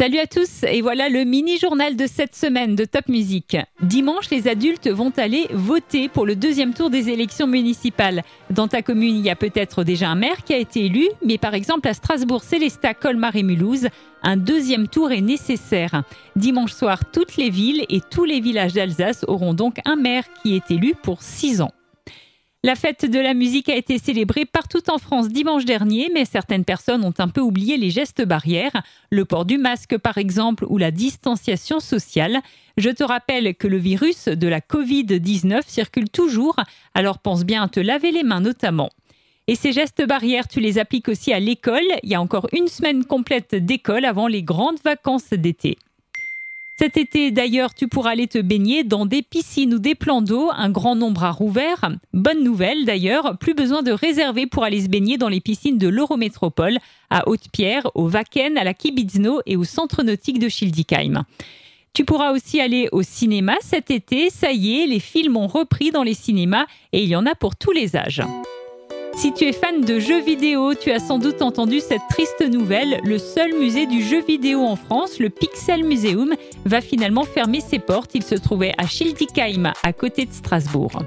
Salut à tous et voilà le mini-journal de cette semaine de Top Music. Dimanche, les adultes vont aller voter pour le deuxième tour des élections municipales. Dans ta commune, il y a peut-être déjà un maire qui a été élu, mais par exemple à Strasbourg, Célestat, Colmar et Mulhouse, un deuxième tour est nécessaire. Dimanche soir, toutes les villes et tous les villages d'Alsace auront donc un maire qui est élu pour six ans. La fête de la musique a été célébrée partout en France dimanche dernier, mais certaines personnes ont un peu oublié les gestes barrières, le port du masque par exemple ou la distanciation sociale. Je te rappelle que le virus de la Covid-19 circule toujours, alors pense bien à te laver les mains notamment. Et ces gestes barrières, tu les appliques aussi à l'école. Il y a encore une semaine complète d'école avant les grandes vacances d'été. Cet été, d'ailleurs, tu pourras aller te baigner dans des piscines ou des plans d'eau, un grand nombre à Rouvert. Bonne nouvelle, d'ailleurs, plus besoin de réserver pour aller se baigner dans les piscines de l'Eurométropole, à Haute-Pierre, au Wacken, à la Kibitzno et au centre nautique de Schildikheim. Tu pourras aussi aller au cinéma cet été. Ça y est, les films ont repris dans les cinémas et il y en a pour tous les âges. Si tu es fan de jeux vidéo, tu as sans doute entendu cette triste nouvelle. Le seul musée du jeu vidéo en France, le Pixel Museum, va finalement fermer ses portes. Il se trouvait à Schildikheim, à côté de Strasbourg.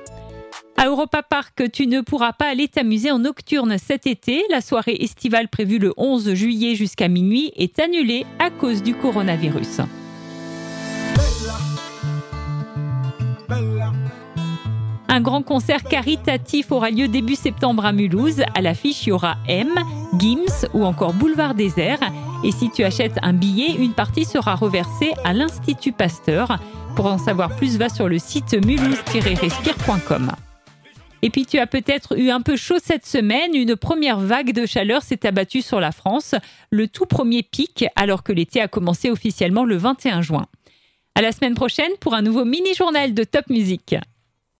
À Europa Park, tu ne pourras pas aller t'amuser en nocturne cet été. La soirée estivale prévue le 11 juillet jusqu'à minuit est annulée à cause du coronavirus. Un grand concert caritatif aura lieu début septembre à Mulhouse. À l'affiche, il y aura M, Gims ou encore Boulevard Désert. Et si tu achètes un billet, une partie sera reversée à l'Institut Pasteur. Pour en savoir plus, va sur le site mulhouse-respire.com. Et puis tu as peut-être eu un peu chaud cette semaine. Une première vague de chaleur s'est abattue sur la France, le tout premier pic, alors que l'été a commencé officiellement le 21 juin. À la semaine prochaine pour un nouveau mini-journal de Top Music.